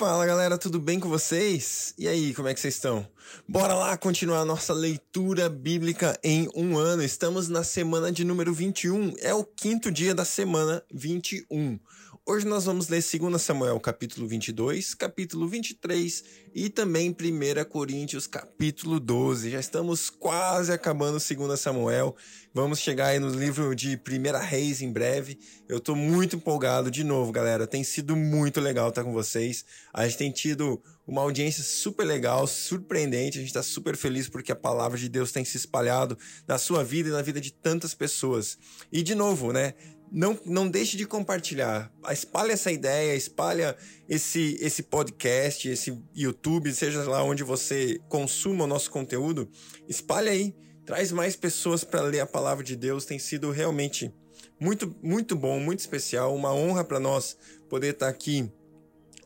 Fala galera, tudo bem com vocês? E aí, como é que vocês estão? Bora lá continuar nossa leitura bíblica em um ano. Estamos na semana de número 21, é o quinto dia da semana 21. Hoje nós vamos ler 2 Samuel capítulo 22, capítulo 23 e também 1 Coríntios capítulo 12. Já estamos quase acabando 2 Samuel. Vamos chegar aí no livro de 1 Reis em breve. Eu estou muito empolgado de novo, galera. Tem sido muito legal estar com vocês. A gente tem tido uma audiência super legal, surpreendente. A gente está super feliz porque a palavra de Deus tem se espalhado na sua vida e na vida de tantas pessoas. E de novo, né? Não, não deixe de compartilhar. Espalhe essa ideia, espalha esse, esse podcast, esse YouTube, seja lá onde você consuma o nosso conteúdo. Espalhe aí, traz mais pessoas para ler a palavra de Deus. Tem sido realmente muito, muito bom, muito especial. Uma honra para nós poder estar tá aqui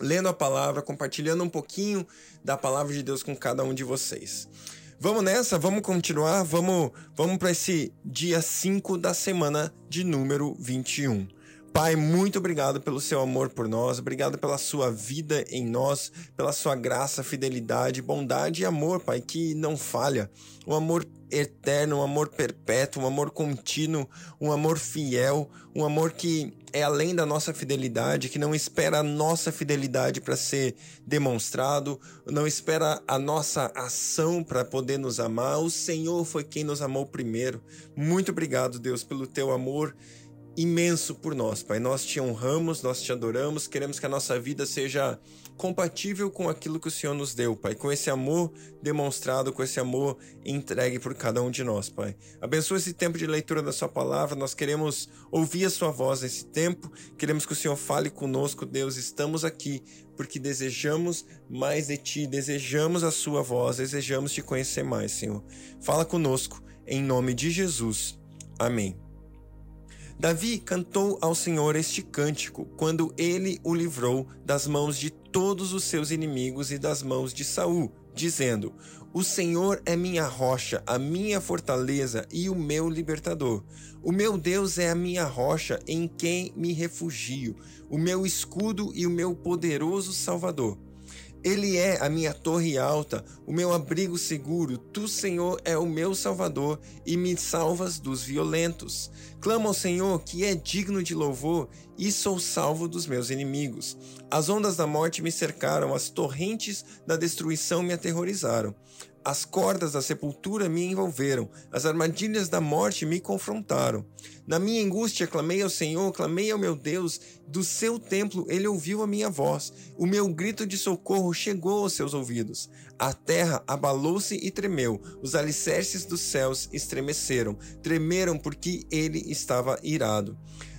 lendo a palavra, compartilhando um pouquinho da palavra de Deus com cada um de vocês. Vamos nessa, vamos continuar, vamos, vamos para esse dia 5 da semana de número 21. Pai, muito obrigado pelo seu amor por nós, obrigado pela sua vida em nós, pela sua graça, fidelidade, bondade e amor, Pai, que não falha. Um amor eterno, um amor perpétuo, um amor contínuo, um amor fiel, um amor que é além da nossa fidelidade, que não espera a nossa fidelidade para ser demonstrado, não espera a nossa ação para poder nos amar. O Senhor foi quem nos amou primeiro. Muito obrigado, Deus, pelo teu amor imenso por nós, Pai. Nós te honramos, nós te adoramos, queremos que a nossa vida seja compatível com aquilo que o Senhor nos deu, Pai, com esse amor demonstrado, com esse amor entregue por cada um de nós, Pai. Abençoa esse tempo de leitura da Sua palavra, nós queremos ouvir a Sua voz nesse tempo, queremos que o Senhor fale conosco, Deus, estamos aqui porque desejamos mais de Ti, desejamos a Sua voz, desejamos te conhecer mais, Senhor. Fala conosco, em nome de Jesus. Amém. Davi cantou ao Senhor este cântico quando ele o livrou das mãos de todos os seus inimigos e das mãos de Saul, dizendo: O Senhor é minha rocha, a minha fortaleza e o meu libertador. O meu Deus é a minha rocha em quem me refugio, o meu escudo e o meu poderoso Salvador. Ele é a minha torre alta, o meu abrigo seguro. Tu, Senhor, é o meu salvador e me salvas dos violentos. Clamo ao Senhor, que é digno de louvor, e sou salvo dos meus inimigos. As ondas da morte me cercaram, as torrentes da destruição me aterrorizaram. As cordas da sepultura me envolveram, as armadilhas da morte me confrontaram. Na minha angústia clamei ao Senhor, clamei ao meu Deus, do seu templo ele ouviu a minha voz. O meu grito de socorro chegou aos seus ouvidos. A terra abalou-se e tremeu, os alicerces dos céus estremeceram, tremeram porque ele estava irado.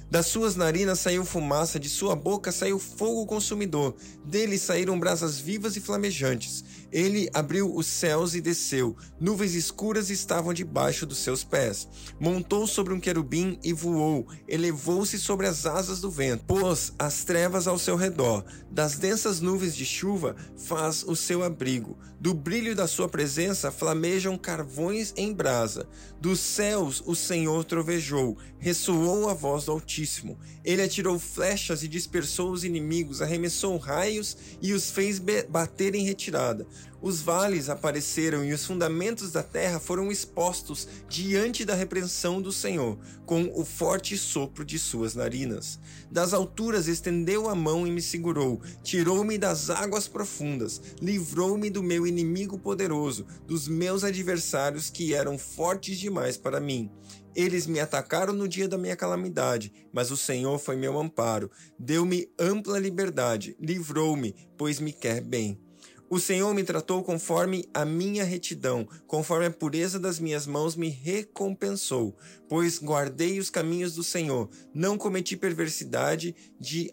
Das suas narinas saiu fumaça, de sua boca saiu fogo consumidor, dele saíram brasas vivas e flamejantes. Ele abriu os céus e desceu. Nuvens escuras estavam debaixo dos seus pés. Montou sobre um querubim e voou. Elevou-se sobre as asas do vento. Pôs as trevas ao seu redor. Das densas nuvens de chuva faz o seu abrigo. Do brilho da sua presença flamejam carvões em brasa. Dos céus o Senhor trovejou. Ressoou a voz do Altíssimo. Ele atirou flechas e dispersou os inimigos, arremessou raios e os fez bater em retirada. Os vales apareceram e os fundamentos da terra foram expostos diante da repreensão do Senhor, com o forte sopro de suas narinas. Das alturas estendeu a mão e me segurou, tirou-me das águas profundas, livrou-me do meu inimigo poderoso, dos meus adversários que eram fortes demais para mim. Eles me atacaram no dia da minha calamidade, mas o Senhor foi meu amparo. Deu-me ampla liberdade, livrou-me, pois me quer bem. O Senhor me tratou conforme a minha retidão, conforme a pureza das minhas mãos me recompensou, pois guardei os caminhos do Senhor, não cometi perversidade de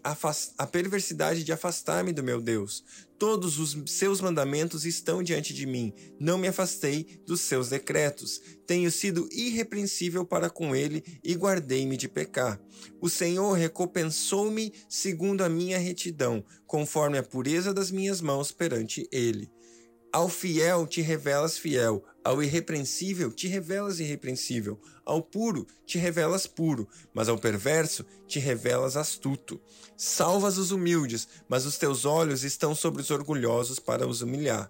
a perversidade de afastar-me do meu Deus. Todos os seus mandamentos estão diante de mim. Não me afastei dos seus decretos. Tenho sido irrepreensível para com ele e guardei-me de pecar. O Senhor recompensou-me segundo a minha retidão, conforme a pureza das minhas mãos perante ele. Ao fiel te revelas fiel, ao irrepreensível te revelas irrepreensível, ao puro te revelas puro, mas ao perverso te revelas astuto. Salvas os humildes, mas os teus olhos estão sobre os orgulhosos para os humilhar.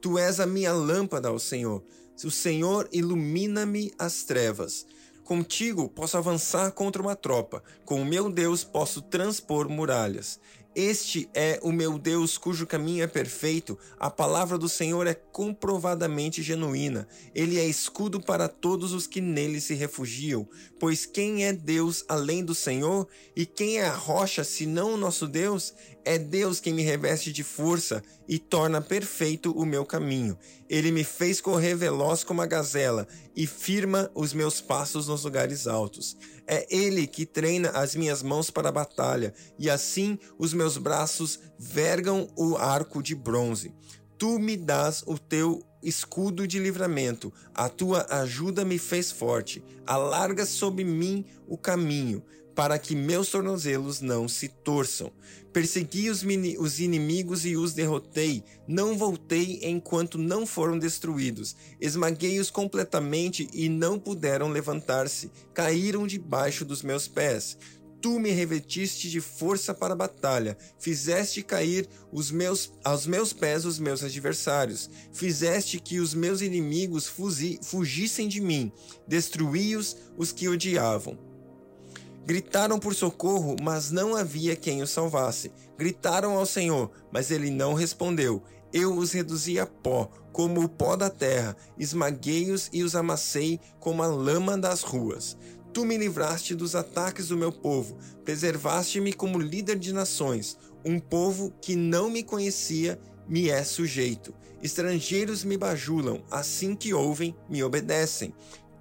Tu és a minha lâmpada, ó Senhor. O Senhor ilumina-me as trevas. Contigo posso avançar contra uma tropa, com o meu Deus posso transpor muralhas. Este é o meu Deus cujo caminho é perfeito, a palavra do Senhor é comprovadamente genuína. Ele é escudo para todos os que nele se refugiam. Pois quem é Deus além do Senhor? E quem é a rocha senão o nosso Deus? É Deus quem me reveste de força e torna perfeito o meu caminho. Ele me fez correr veloz como a gazela e firma os meus passos nos lugares altos. É Ele que treina as minhas mãos para a batalha, e assim os meus braços vergam o arco de bronze. Tu me dás o teu escudo de livramento, a tua ajuda me fez forte. Alarga sobre mim o caminho para que meus tornozelos não se torçam. Persegui os, os, inimigos e os derrotei. Não voltei enquanto não foram destruídos. Esmaguei-os completamente e não puderam levantar-se. Caíram debaixo dos meus pés. Tu me revestiste de força para a batalha, fizeste cair os meus, aos meus pés os meus adversários, fizeste que os meus inimigos fugi, fugissem de mim, destruí-os os que odiavam. Gritaram por socorro, mas não havia quem os salvasse. Gritaram ao Senhor, mas ele não respondeu. Eu os reduzi a pó, como o pó da terra, esmaguei-os e os amassei como a lama das ruas. Tu me livraste dos ataques do meu povo, preservaste-me como líder de nações. Um povo que não me conhecia me é sujeito. Estrangeiros me bajulam, assim que ouvem, me obedecem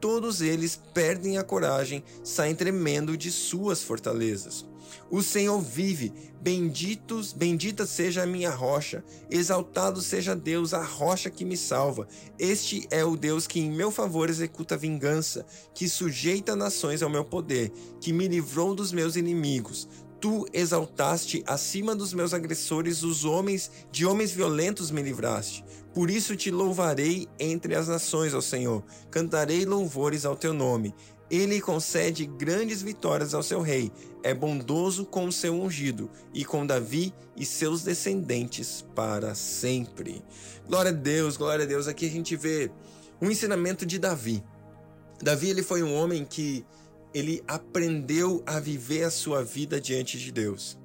todos eles perdem a coragem, saem tremendo de suas fortalezas. O Senhor vive, benditos, bendita seja a minha rocha, exaltado seja Deus, a rocha que me salva. Este é o Deus que em meu favor executa vingança, que sujeita nações ao meu poder, que me livrou dos meus inimigos. Tu exaltaste acima dos meus agressores os homens, de homens violentos me livraste. Por isso te louvarei entre as nações, ó Senhor. Cantarei louvores ao teu nome. Ele concede grandes vitórias ao seu rei. É bondoso com o seu ungido e com Davi e seus descendentes para sempre. Glória a Deus, glória a Deus. Aqui a gente vê um ensinamento de Davi. Davi ele foi um homem que ele aprendeu a viver a sua vida diante de Deus.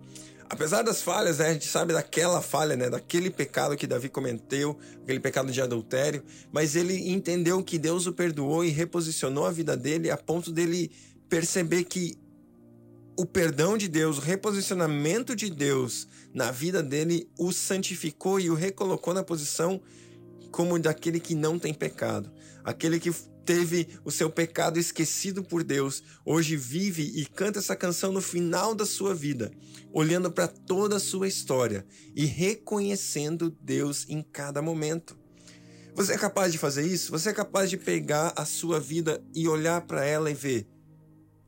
Apesar das falhas, né, a gente sabe daquela falha, né, daquele pecado que Davi cometeu, aquele pecado de adultério, mas ele entendeu que Deus o perdoou e reposicionou a vida dele a ponto dele perceber que o perdão de Deus, o reposicionamento de Deus na vida dele o santificou e o recolocou na posição como daquele que não tem pecado, aquele que teve o seu pecado esquecido por Deus, hoje vive e canta essa canção no final da sua vida, olhando para toda a sua história e reconhecendo Deus em cada momento. Você é capaz de fazer isso? Você é capaz de pegar a sua vida e olhar para ela e ver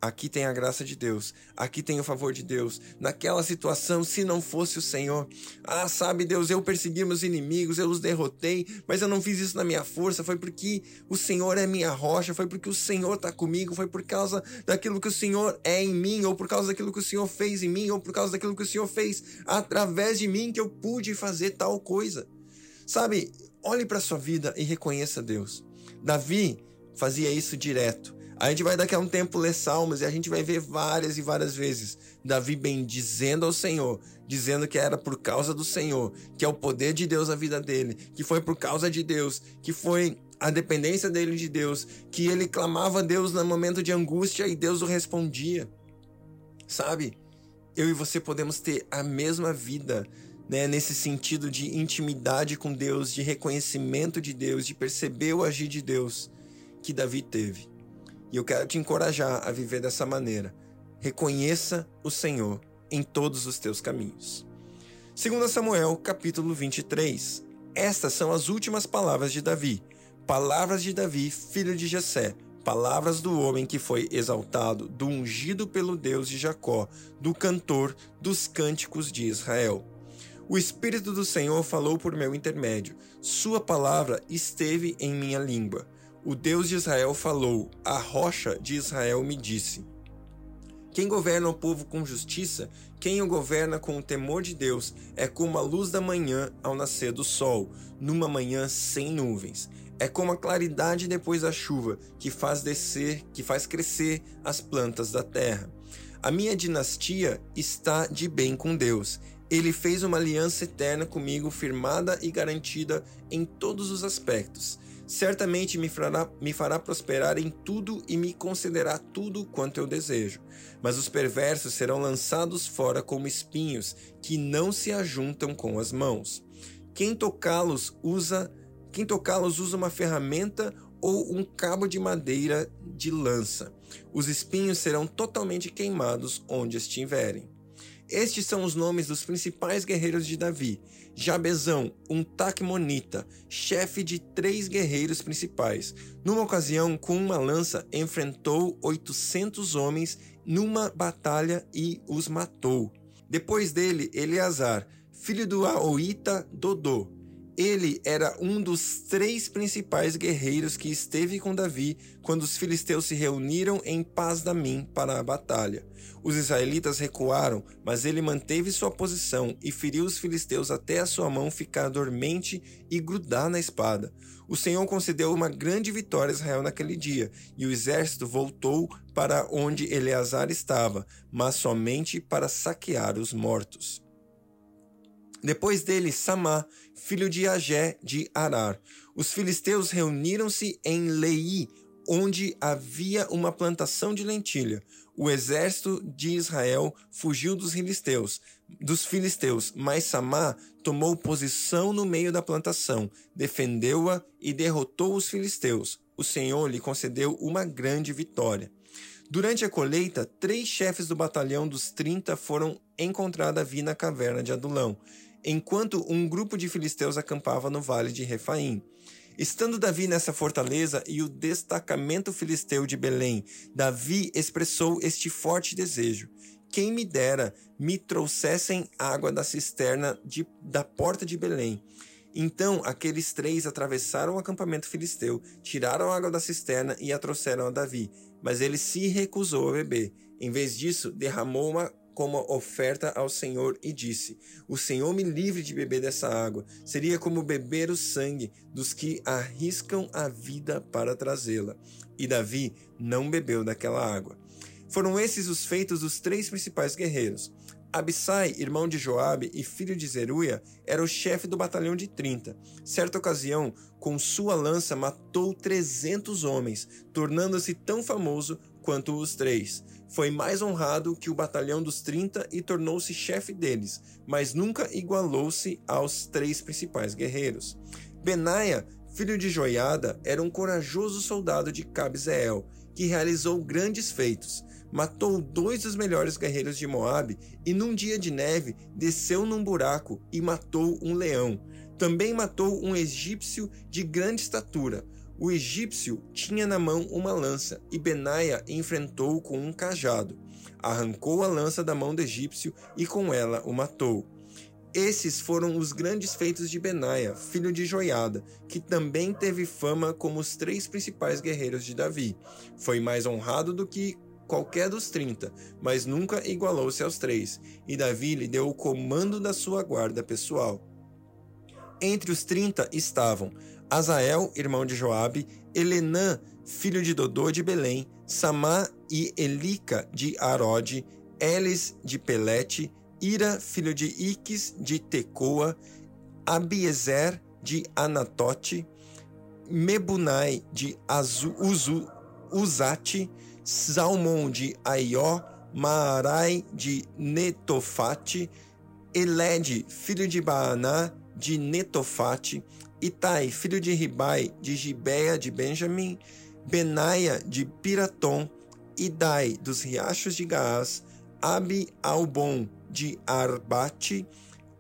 Aqui tem a graça de Deus, aqui tem o favor de Deus. Naquela situação, se não fosse o Senhor, ah, sabe, Deus, eu persegui meus inimigos, eu os derrotei, mas eu não fiz isso na minha força, foi porque o Senhor é minha rocha, foi porque o Senhor está comigo, foi por causa daquilo que o Senhor é em mim, ou por causa daquilo que o Senhor fez em mim, ou por causa daquilo que o Senhor fez através de mim que eu pude fazer tal coisa. Sabe, olhe para sua vida e reconheça Deus. Davi fazia isso direto. A gente vai daqui a um tempo ler Salmos e a gente vai ver várias e várias vezes Davi bem dizendo ao Senhor, dizendo que era por causa do Senhor, que é o poder de Deus na vida dele, que foi por causa de Deus, que foi a dependência dele de Deus, que ele clamava a Deus no momento de angústia e Deus o respondia. Sabe? Eu e você podemos ter a mesma vida, né, nesse sentido de intimidade com Deus, de reconhecimento de Deus, de perceber o agir de Deus que Davi teve. E eu quero te encorajar a viver dessa maneira. Reconheça o Senhor em todos os teus caminhos. 2 Samuel, capítulo 23. Estas são as últimas palavras de Davi. Palavras de Davi, filho de Jessé, palavras do homem que foi exaltado, do ungido pelo Deus de Jacó, do cantor dos cânticos de Israel. O Espírito do Senhor falou por meu intermédio, Sua palavra esteve em minha língua. O Deus de Israel falou, a rocha de Israel me disse. Quem governa o povo com justiça, quem o governa com o temor de Deus, é como a luz da manhã ao nascer do sol, numa manhã sem nuvens. É como a claridade depois da chuva, que faz descer, que faz crescer as plantas da terra. A minha dinastia está de bem com Deus. Ele fez uma aliança eterna comigo, firmada e garantida em todos os aspectos. Certamente me fará, me fará prosperar em tudo e me concederá tudo quanto eu desejo. Mas os perversos serão lançados fora como espinhos que não se ajuntam com as mãos. Quem tocá-los usa, quem tocá-los usa uma ferramenta ou um cabo de madeira de lança. Os espinhos serão totalmente queimados onde estiverem. Estes são os nomes dos principais guerreiros de Davi: Jabezão, um Tacmonita, chefe de três guerreiros principais. Numa ocasião, com uma lança, enfrentou 800 homens numa batalha e os matou. Depois dele, Eleazar, filho do Aoita Dodô, ele era um dos três principais guerreiros que esteve com Davi quando os filisteus se reuniram em Paz-Damim para a batalha. Os israelitas recuaram, mas ele manteve sua posição e feriu os filisteus até a sua mão ficar dormente e grudar na espada. O Senhor concedeu uma grande vitória a Israel naquele dia, e o exército voltou para onde Eleazar estava, mas somente para saquear os mortos. Depois dele, Samá, filho de Agé de Arar. Os filisteus reuniram-se em Lei, onde havia uma plantação de lentilha. O exército de Israel fugiu dos filisteus, dos filisteus, mas Samá tomou posição no meio da plantação, defendeu-a e derrotou os filisteus. O Senhor lhe concedeu uma grande vitória. Durante a colheita, três chefes do batalhão dos 30 foram encontrados a vir na caverna de Adulão enquanto um grupo de filisteus acampava no vale de Refaim. Estando Davi nessa fortaleza e o destacamento filisteu de Belém, Davi expressou este forte desejo: Quem me dera me trouxessem água da cisterna de, da porta de Belém. Então aqueles três atravessaram o acampamento filisteu, tiraram a água da cisterna e a trouxeram a Davi, mas ele se recusou a beber. Em vez disso, derramou uma como oferta ao Senhor e disse: O Senhor me livre de beber dessa água. Seria como beber o sangue dos que arriscam a vida para trazê-la. E Davi não bebeu daquela água. Foram esses os feitos dos três principais guerreiros. Abissai, irmão de Joabe e filho de Zeruia, era o chefe do batalhão de 30. Certa ocasião, com sua lança matou 300 homens, tornando-se tão famoso quanto os três. Foi mais honrado que o batalhão dos 30 e tornou-se chefe deles, mas nunca igualou-se aos três principais guerreiros. Benaia, filho de Joiada, era um corajoso soldado de Cabzeel, que realizou grandes feitos. Matou dois dos melhores guerreiros de Moabe e num dia de neve desceu num buraco e matou um leão. Também matou um egípcio de grande estatura, o egípcio tinha na mão uma lança e Benaia enfrentou com um cajado. Arrancou a lança da mão do egípcio e com ela o matou. Esses foram os grandes feitos de Benaia, filho de Joiada, que também teve fama como os três principais guerreiros de Davi. Foi mais honrado do que qualquer dos trinta, mas nunca igualou-se aos três, e Davi lhe deu o comando da sua guarda pessoal. Entre os trinta estavam Azael, irmão de Joabe, Elenã, filho de Dodô de Belém, Samá e Elica de Arode, Elis de Pelete, Ira, filho de Iques de Tecoa, Abiezer de Anatote, Mebunai de Azu, Uzu, Uzate, Salmon de Aió, Maarai de Netofate, Elede, filho de Baaná, de Netofate, Itai, filho de Ribai, de Gibeia de Benjamim, Benaia de Piratom, Idai dos riachos de Gaás, Abi Albon de Arbate,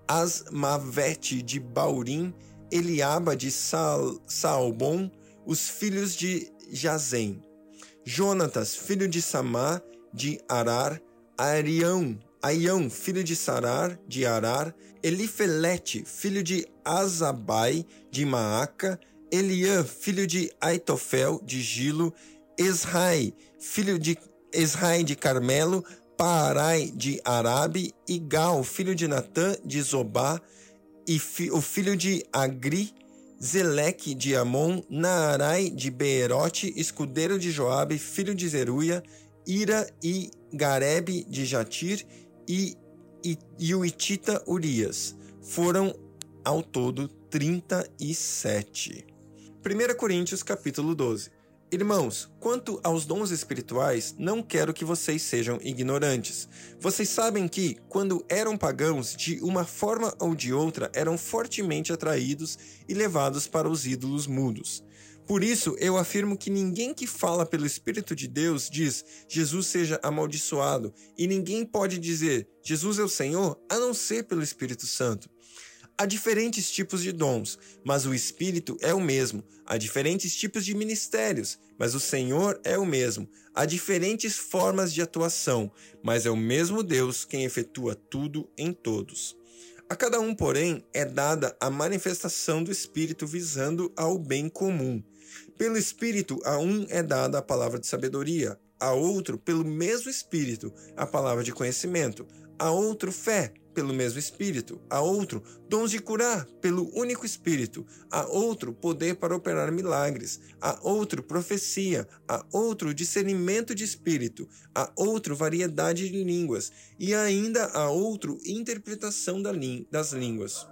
Asmavete de Baurim, Eliaba de Sal, Salbon, os filhos de Jazem. Jonatas, filho de Samá, de Arar, Arião, Aião, filho de Sarar, de Arar, Elifelete, filho de Azabai, de Maaca, Eliã, filho de Aitofel, de Gilo, Esrai, filho de Esrai de Carmelo, Paarai de Arabe, e Gal, filho de Natã, de Zobá, e fi, o filho de Agri, Zeleque de Amon, Naarai de Beerote, escudeiro de Joabe, filho de Zeruia, Ira e Garebe de Jatir e, e, e o Itita Urias. Foram ao todo 37. 1 Coríntios capítulo 12. Irmãos, quanto aos dons espirituais, não quero que vocês sejam ignorantes. Vocês sabem que, quando eram pagãos, de uma forma ou de outra, eram fortemente atraídos e levados para os ídolos mudos. Por isso, eu afirmo que ninguém que fala pelo Espírito de Deus diz Jesus seja amaldiçoado, e ninguém pode dizer Jesus é o Senhor a não ser pelo Espírito Santo. Há diferentes tipos de dons, mas o Espírito é o mesmo. Há diferentes tipos de ministérios, mas o Senhor é o mesmo. Há diferentes formas de atuação, mas é o mesmo Deus quem efetua tudo em todos. A cada um, porém, é dada a manifestação do Espírito visando ao bem comum. Pelo Espírito, a um é dada a palavra de sabedoria, a outro, pelo mesmo Espírito, a palavra de conhecimento, a outro, fé, pelo mesmo Espírito, a outro dons de curar pelo único Espírito, a outro poder para operar milagres, a outro profecia, a outro discernimento de espírito, a outro variedade de línguas e ainda a outro interpretação das línguas.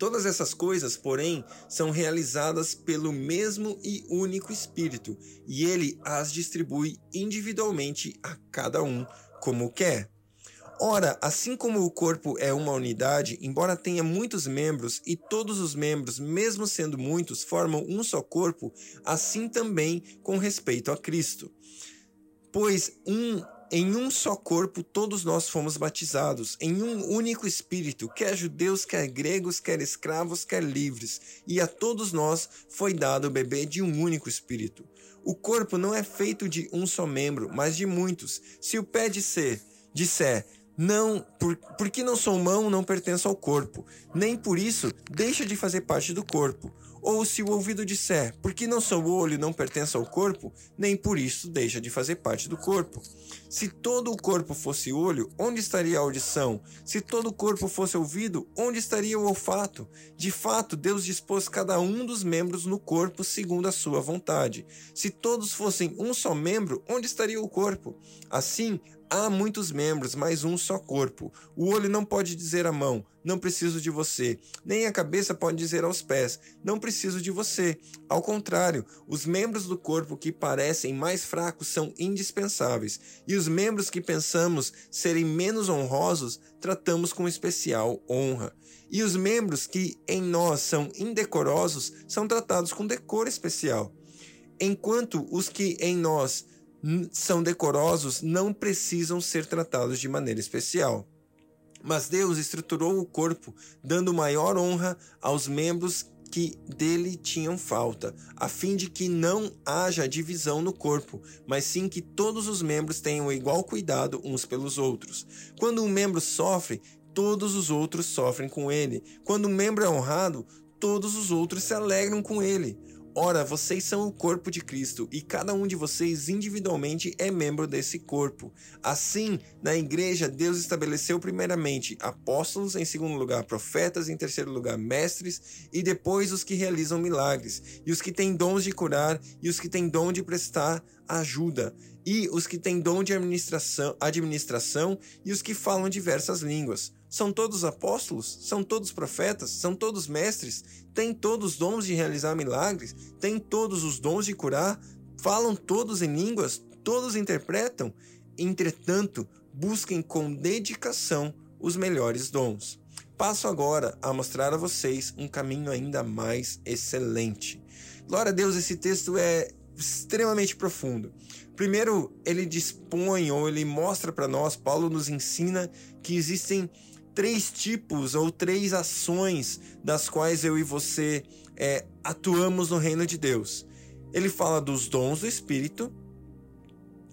Todas essas coisas, porém, são realizadas pelo mesmo e único Espírito, e ele as distribui individualmente a cada um como quer. Ora, assim como o corpo é uma unidade, embora tenha muitos membros e todos os membros, mesmo sendo muitos, formam um só corpo, assim também com respeito a Cristo. Pois um em um só corpo todos nós fomos batizados, em um único espírito, quer judeus, quer gregos, quer escravos, quer livres, e a todos nós foi dado o bebê de um único espírito. O corpo não é feito de um só membro, mas de muitos. Se o pé disser, disser não, por, porque não sou mão, não pertenço ao corpo, nem por isso deixa de fazer parte do corpo. Ou se o ouvido disser, porque não sou olho, não pertenço ao corpo, nem por isso deixa de fazer parte do corpo. Se todo o corpo fosse olho, onde estaria a audição? Se todo o corpo fosse ouvido, onde estaria o olfato? De fato, Deus dispôs cada um dos membros no corpo segundo a sua vontade. Se todos fossem um só membro, onde estaria o corpo? Assim, Há muitos membros, mas um só corpo. O olho não pode dizer à mão, não preciso de você. Nem a cabeça pode dizer aos pés, não preciso de você. Ao contrário, os membros do corpo que parecem mais fracos são indispensáveis, e os membros que pensamos serem menos honrosos tratamos com especial honra. E os membros que em nós são indecorosos são tratados com decoro especial. Enquanto os que em nós são decorosos não precisam ser tratados de maneira especial. Mas Deus estruturou o corpo, dando maior honra aos membros que dele tinham falta, a fim de que não haja divisão no corpo, mas sim que todos os membros tenham igual cuidado uns pelos outros. Quando um membro sofre, todos os outros sofrem com ele. Quando um membro é honrado, todos os outros se alegram com ele. Ora, vocês são o corpo de Cristo e cada um de vocês individualmente é membro desse corpo. Assim, na igreja, Deus estabeleceu primeiramente apóstolos, em segundo lugar profetas, em terceiro lugar mestres e depois os que realizam milagres, e os que têm dons de curar, e os que têm dom de prestar ajuda, e os que têm dom de administração, administração e os que falam diversas línguas. São todos apóstolos? São todos profetas? São todos mestres? Têm todos dons de realizar milagres? Têm todos os dons de curar? Falam todos em línguas? Todos interpretam? Entretanto, busquem com dedicação os melhores dons. Passo agora a mostrar a vocês um caminho ainda mais excelente. Glória a Deus, esse texto é extremamente profundo. Primeiro, ele dispõe ou ele mostra para nós, Paulo nos ensina que existem três tipos ou três ações das quais eu e você é, atuamos no reino de Deus. Ele fala dos dons do Espírito,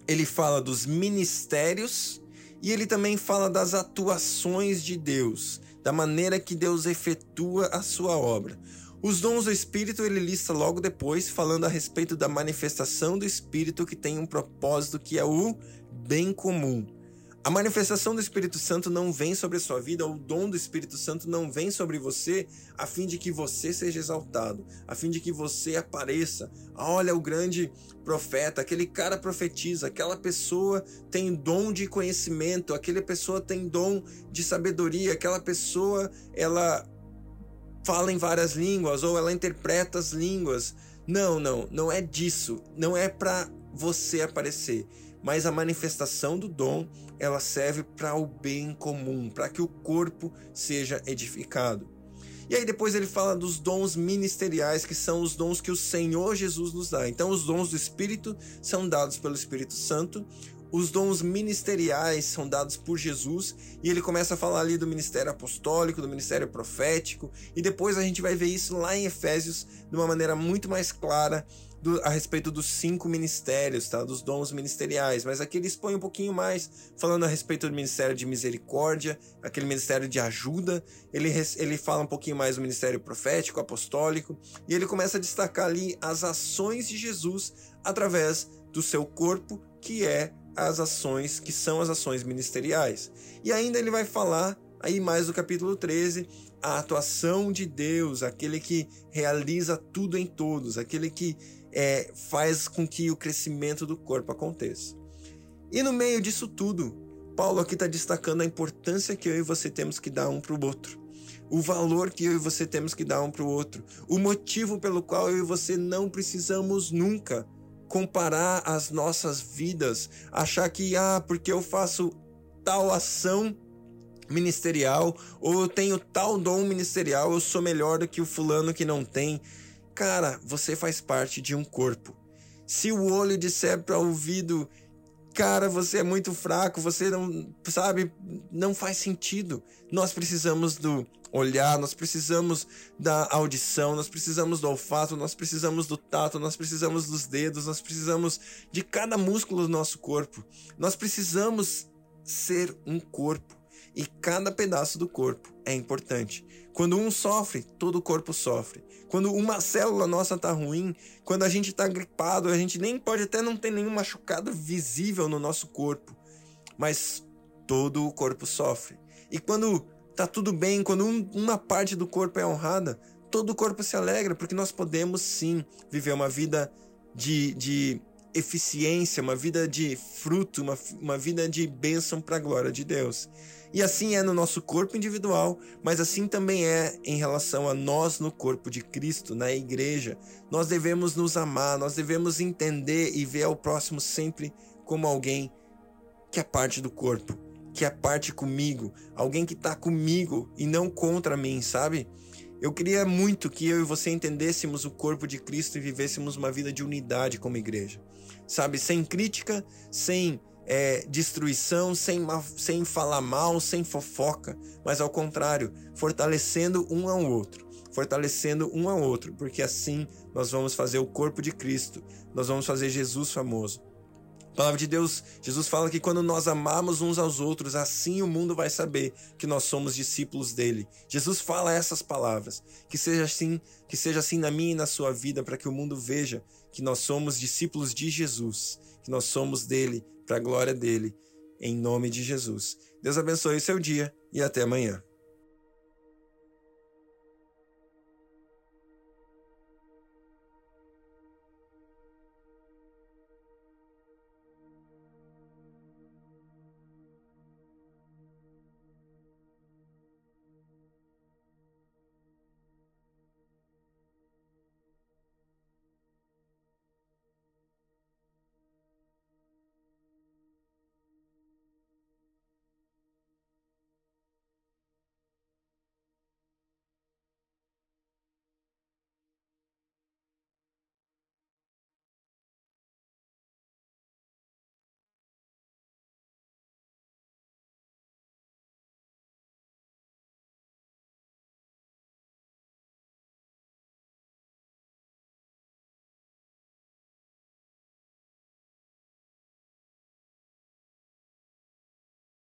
ele fala dos ministérios E ele também fala das atuações de Deus, da maneira que Deus efetua a sua obra. Os dons do Espírito ele lista logo depois, falando a respeito da manifestação do Espírito que tem um propósito que é o bem comum. A manifestação do Espírito Santo não vem sobre a sua vida, o dom do Espírito Santo não vem sobre você a fim de que você seja exaltado, a fim de que você apareça. Olha o grande profeta, aquele cara profetiza, aquela pessoa tem dom de conhecimento, aquela pessoa tem dom de sabedoria, aquela pessoa ela fala em várias línguas ou ela interpreta as línguas. Não, não, não é disso, não é para você aparecer mas a manifestação do dom ela serve para o bem comum, para que o corpo seja edificado. E aí depois ele fala dos dons ministeriais, que são os dons que o Senhor Jesus nos dá. Então os dons do Espírito são dados pelo Espírito Santo, os dons ministeriais são dados por Jesus e ele começa a falar ali do ministério apostólico, do ministério profético, e depois a gente vai ver isso lá em Efésios de uma maneira muito mais clara do, a respeito dos cinco ministérios, tá? dos dons ministeriais, mas aqui ele expõe um pouquinho mais, falando a respeito do ministério de misericórdia, aquele ministério de ajuda, ele, ele fala um pouquinho mais do ministério profético, apostólico, e ele começa a destacar ali as ações de Jesus através do seu corpo, que é as ações, que são as ações ministeriais. E ainda ele vai falar aí mais do capítulo 13, a atuação de Deus, aquele que realiza tudo em todos, aquele que é, faz com que o crescimento do corpo aconteça. E no meio disso tudo, Paulo aqui está destacando a importância que eu e você temos que dar um para o outro. O valor que eu e você temos que dar um para o outro. O motivo pelo qual eu e você não precisamos nunca comparar as nossas vidas, achar que, ah, porque eu faço tal ação ministerial, ou eu tenho tal dom ministerial, eu sou melhor do que o fulano que não tem. Cara, você faz parte de um corpo. Se o olho disser para o ouvido, cara, você é muito fraco, você não, sabe, não faz sentido. Nós precisamos do olhar, nós precisamos da audição, nós precisamos do olfato, nós precisamos do tato, nós precisamos dos dedos, nós precisamos de cada músculo do nosso corpo. Nós precisamos ser um corpo e cada pedaço do corpo é importante. Quando um sofre, todo o corpo sofre. Quando uma célula nossa tá ruim, quando a gente tá gripado, a gente nem pode até não ter nenhum machucado visível no nosso corpo, mas todo o corpo sofre. E quando tá tudo bem, quando um, uma parte do corpo é honrada, todo o corpo se alegra, porque nós podemos sim viver uma vida de, de eficiência, uma vida de fruto, uma, uma vida de bênção para a glória de Deus. E assim é no nosso corpo individual, mas assim também é em relação a nós no corpo de Cristo, na igreja. Nós devemos nos amar, nós devemos entender e ver ao próximo sempre como alguém que é parte do corpo, que é parte comigo, alguém que está comigo e não contra mim, sabe? Eu queria muito que eu e você entendêssemos o corpo de Cristo e vivêssemos uma vida de unidade como igreja, sabe? Sem crítica, sem é, destruição, sem, sem falar mal, sem fofoca, mas ao contrário, fortalecendo um ao outro, fortalecendo um ao outro, porque assim nós vamos fazer o corpo de Cristo, nós vamos fazer Jesus famoso. Palavra de Deus, Jesus fala que quando nós amamos uns aos outros, assim o mundo vai saber que nós somos discípulos dele. Jesus fala essas palavras. Que seja assim, que seja assim na minha e na sua vida, para que o mundo veja que nós somos discípulos de Jesus, que nós somos dele, para a glória dele, em nome de Jesus. Deus abençoe o seu dia e até amanhã.